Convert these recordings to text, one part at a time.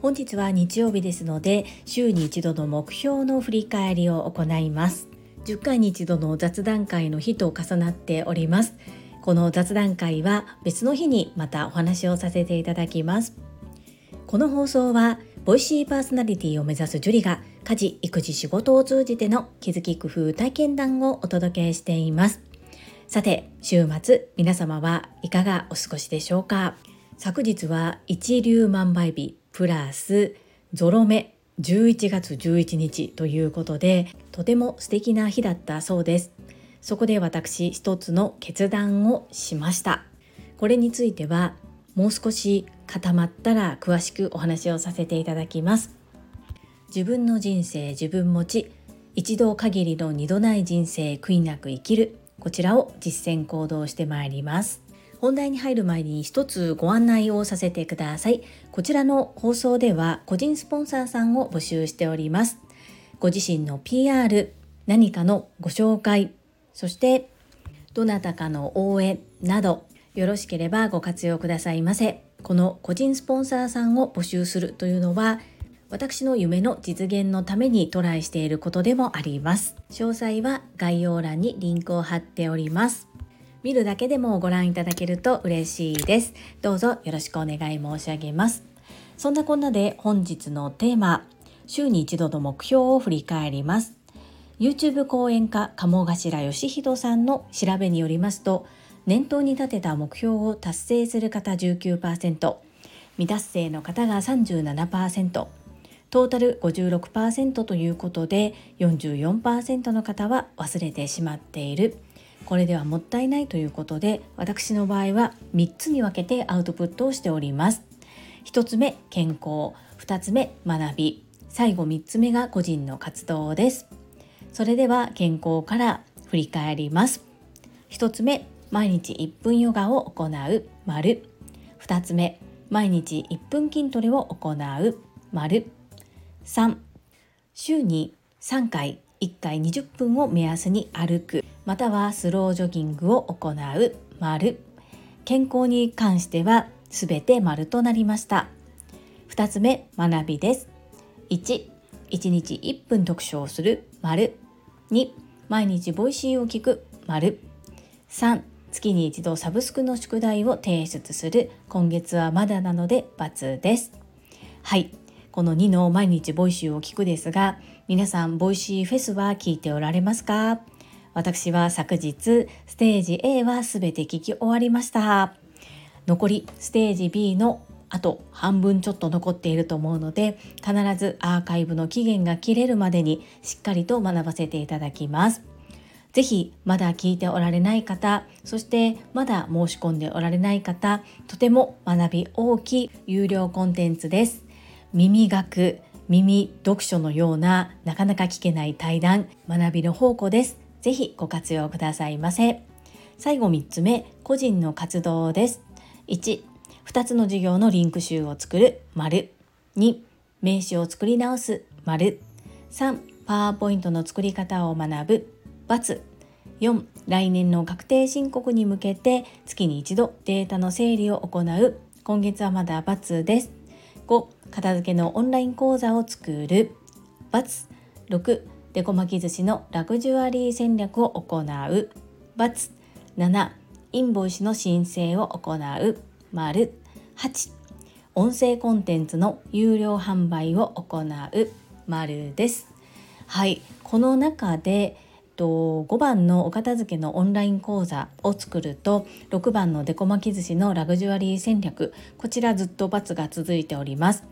本日は日曜日ですので週に一度の目標の振り返りを行います。10回に一度の雑談会の日と重なっております。この雑談会は別の日にまたお話をさせていただきます。この放送はボイシーパーソナリティを目指すジュリが家事育児仕事を通じての気づき工夫体験談をお届けしています。さて週末皆様はいかがお過ごしでしょうか？昨日は一粒万倍日プラスゾロ目11月11日ということでとても素敵な日だったそうです。そこで私一つの決断をしました。これについてはもう少し固まったら詳しくお話をさせていただきます。自分の人生自分持ち一度限りの二度ない人生悔いなく生きる。こちらを実践行動してまいります本題に入る前に一つご案内をさせてください。こちらの放送では個人スポンサーさんを募集しております。ご自身の PR、何かのご紹介、そしてどなたかの応援などよろしければご活用くださいませ。この個人スポンサーさんを募集するというのは私の夢の実現のためにトライしていることでもあります。詳細は概要欄にリンクを貼っております。見るだけでもご覧いただけると嬉しいです。どうぞよろしくお願い申し上げます。そんなこんなで本日のテーマ、週に一度の目標を振り返ります。YouTube 講演家鴨頭義人さんの調べによりますと、念頭に立てた目標を達成する方19%、未達成の方が37%、トータル56%ということで44%の方は忘れてしまっている。これではもったいないということで私の場合は3つに分けてアウトプットをしております。1つ目健康。2つ目学び。最後3つ目が個人の活動です。それでは健康から振り返ります。1つ目毎日1分ヨガを行う。丸。2つ目毎日1分筋トレを行う。丸。3週に3回1回20分を目安に歩く。またはスロージョギングを行う。丸。健康に関してはすべて丸となりました。2つ目学びです。1 1日1分読書をする。丸。2毎日 Voicy を聞く。丸。3月に一度サブスクの宿題を提出する。今月はまだなので×です。はい。この2の毎日 Voicy を聞くですが皆さん Voicy フェスは聞いておられますか？私は昨日ステージ A は全て聞き終わりました。残りステージ B のあと半分ちょっと残っていると思うので必ずアーカイブの期限が切れるまでにしっかりと学ばせていただきます。ぜひまだ聞いておられない方そしてまだ申し込んでおられない方とても学び大きい有料コンテンツです。耳学耳読書のようななかなか聞けない対談学びの宝庫ですぜひご活用くださいませ。最後3つ目、個人の活動です。1、2つの授業のリンク集を作る、丸。2、名刺を作り直す、丸。3、パワーポイントの作り方を学ぶ、×。4、来年の確定申告に向けて月に一度データの整理を行う、今月はまだ×です。5、片付けのオンライン講座を作る、×。6、デコ巻き寿司のラグジュアリー戦略を行う×。7インボイスの申請を行う。丸。8音声コンテンツの有料販売を行う。丸です。はい。この中でと5番のお片付けのオンライン講座を作ると6番のデコ巻き寿司のラグジュアリー戦略こちらずっと×が続いております。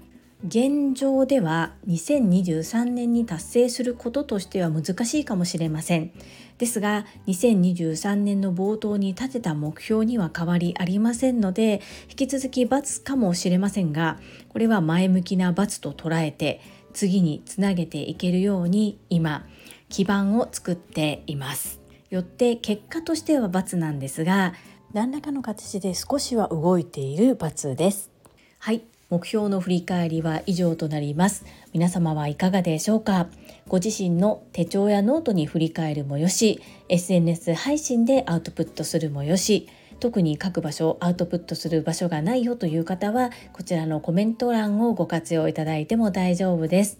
現状では2023年に達成することとしては難しいかもしれません。ですが2023年の冒頭に立てた目標には変わりありませんので引き続き×かもしれませんがこれは前向きな×と捉えて次につなげていけるように今基盤を作っています。よって結果としては×なんですが何らかの形で少しは動いている×です。はい。目標の振り返りは以上となります。皆様はいかがでしょうか？ご自身の手帳やノートに振り返るもよし SNS 配信でアウトプットするもよし特に書く場所アウトプットする場所がないよという方はこちらのコメント欄をご活用いただいても大丈夫です。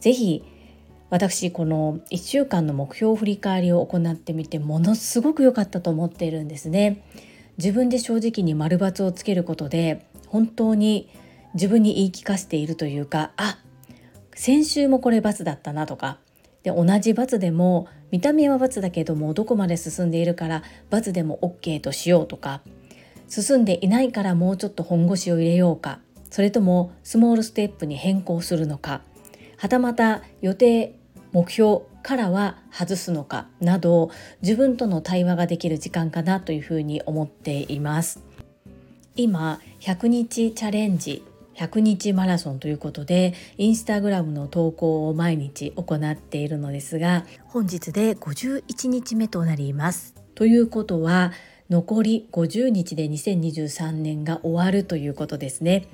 ぜひ私この1週間の目標振り返りを行ってみてものすごく良かったと思っているんですね。自分で正直に丸×をつけることで本当に自分に言い聞かせているというかあ先週もこれ×だったなとかで同じ×でも見た目は×だけどもどこまで進んでいるから×でも OK としようとか進んでいないからもうちょっと本腰を入れようかそれともスモールステップに変更するのかはたまた予定目標からは外すのかなど自分との対話ができる時間かなというふうに思っています今100日チャレンジ100日マラソンということでインスタグラムの投稿を毎日行っているのですが本日で51日目となります。ということは残り50日で2023年が終わるということですね。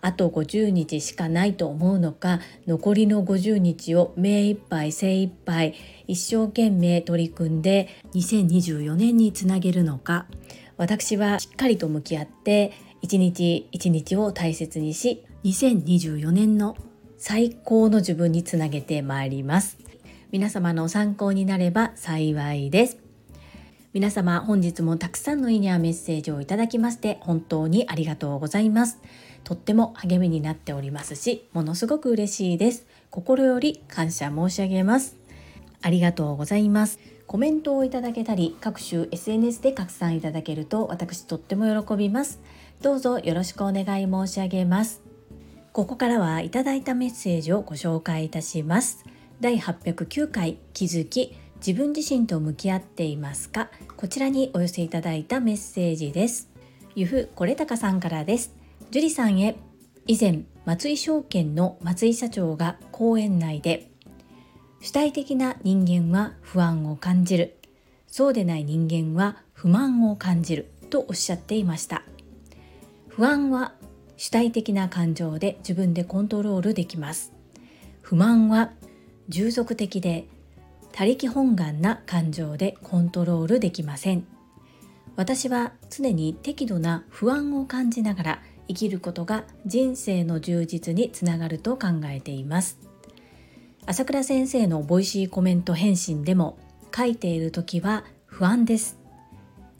あと50日しかないと思うのか残りの50日を目いっぱい精一杯一生懸命取り組んで2024年につなげるのか。私はしっかりと向き合って一日一日を大切にし2024年の最高の自分につなげてまいります。皆様の参考になれば幸いです。皆様本日もたくさんのいいねやメッセージをいただきまして本当にありがとうございます。とっても励みになっておりますしものすごく嬉しいです。心より感謝申し上げます。ありがとうございます。コメントをいただけたり各種 SNS で拡散いただけると私とっても喜びます。どうぞよろしくお願い申し上げます。ここからはいただいたメッセージをご紹介いたします。第809回気づき自分自身と向き合っていますか？こちらにお寄せいただいたメッセージです。ゆふこれたかさんからです。樹里さんへ。以前松井証券の松井社長が講演内で主体的な人間は不安を感じる。そうでない人間は不満を感じる。とおっしゃっていました。不安は主体的な感情で自分でコントロールできます。不満は従属的で他力本願な感情でコントロールできません。私は常に適度な不安を感じながら生きることが人生の充実につながると考えています。朝倉先生の Voicy コメント返信でも書いている時は不安です。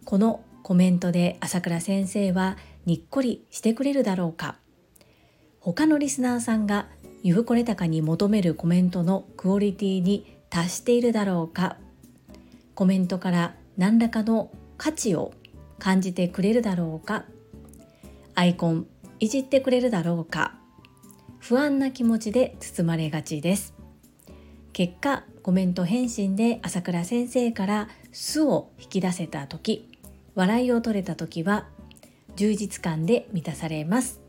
このコメントで朝倉先生はにっこりしてくれるだろうか。他のリスナーさんがゆふこれたかに求めるコメントのクオリティに達しているだろうか。コメントから何らかの価値を感じてくれるだろうか。アイコンいじってくれるだろうか。不安な気持ちで包まれがちです。結果コメント返信で朝倉先生から「素」を引き出せた時笑いを取れた時は充実感で満たされます。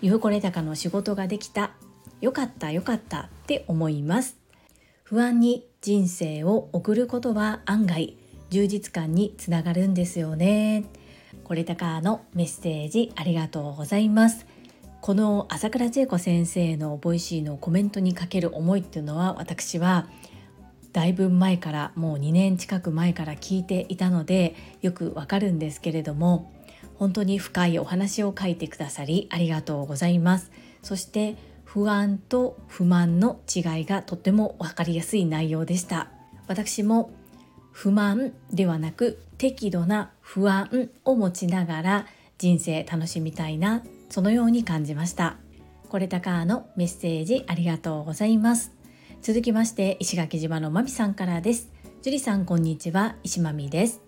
ゆふこれたかの仕事ができた。よかったよかったって思います。不安に人生を送ることは案外充実感につながるんですよね。これたかのメッセージありがとうございます。この朝倉千恵子先生の Voicy のコメントにかける思いっていうのは私はだいぶ前からもう2年近く前から聞いていたのでよくわかるんですけれども本当に深いお話を書いてくださりありがとうございます。そして不安と不満の違いがとっても分かりやすい内容でした。私も不満ではなく適度な不安を持ちながら人生楽しみたいなそのように感じました。これたかのメッセージありがとうございます。続きまして石垣島のまみさんからです。樹里さんこんにちは。石まみです。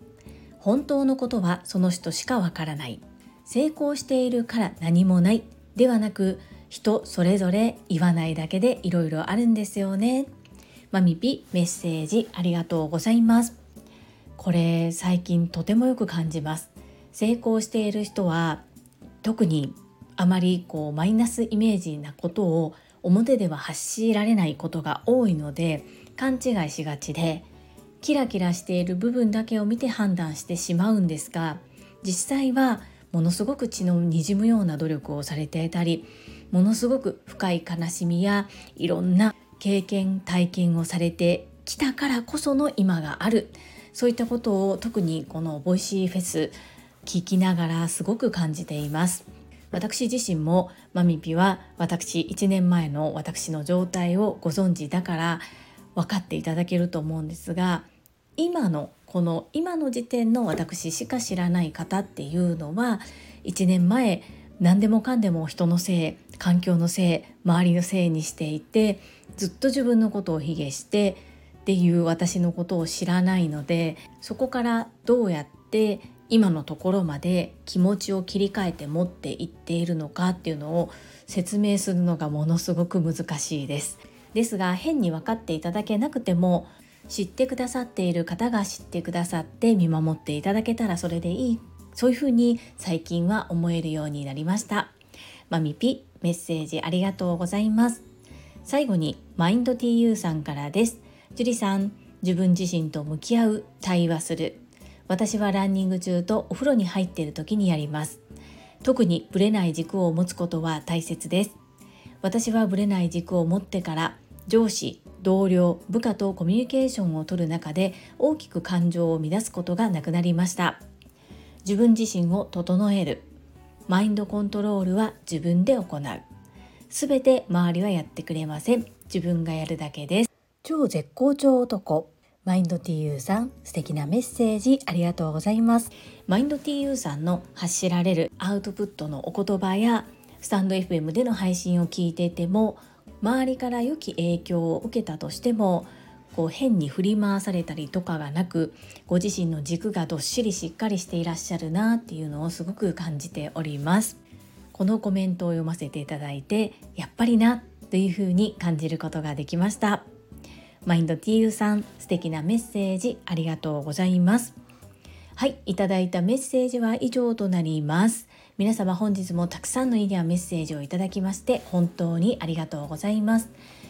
本当のことはその人しかわからない。成功しているから何もない。ではなく人それぞれ言わないだけでいろいろあるんですよね。マミピメッセージありがとうございます。これ最近とてもよく感じます。成功している人は特にあまりこうマイナスイメージなことを表では発しられないことが多いので勘違いしがちでキラキラしている部分だけを見て判断してしまうんですが実際はものすごく血のにじむような努力をされていたりものすごく深い悲しみやいろんな経験体験をされてきたからこその今がある。そういったことを特にこの Voicy フェス聞きながらすごく感じています。私自身もマミピは私1年前の私の状態をご存知だから分かっていただけると思うんですが今のこの今の時点の私しか知らない方っていうのは1年前何でもかんでも人のせい環境のせい周りのせいにしていてずっと自分のことを卑下してっていう私のことを知らないのでそこからどうやって今のところまで気持ちを切り替えて持っていっているのかっていうのを説明するのがものすごく難しいです。ですが変に分かっていただけなくても知ってくださっている方が知ってくださって見守っていただけたらそれでいいそういうふうに最近は思えるようになりました。マミピメッセージありがとうございます。最後にマインド TU さんからです。樹里さん自分自身と向き合う対話する。私はランニング中とお風呂に入っている時にやります。特にブレない軸を持つことは大切です。私はブレない軸を持ってから上司同僚部下とコミュニケーションをとる中で大きく感情を乱すことがなくなりました。自分自身を整える。マインドコントロールは自分で行う。すべて周りはやってくれません。自分がやるだけです。超絶好調男。マインド TU さん素敵なメッセージ。ありがとうございます。マインド TU さんの発しられる。アウトプットのお言葉やスタンド FM での配信を聞いていても周りから良き影響を受けたとしてもこう変に振り回されたりとかがなくご自身の軸がどっしりしっかりしていらっしゃるなっていうのをすごく感じております。このコメントを読ませていただいてやっぱりなというふうに感じることができました。マインド TU さん素敵なメッセージありがとうございます。はいいただいたメッセージは以上となります。皆様本日もたくさんのいいねやメッセージをいただきまして本当にありがとうございます。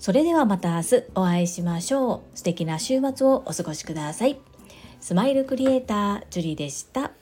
それではまた明日お会いしましょう。素敵な週末をお過ごしください。スマイルクリエイタージュリでした。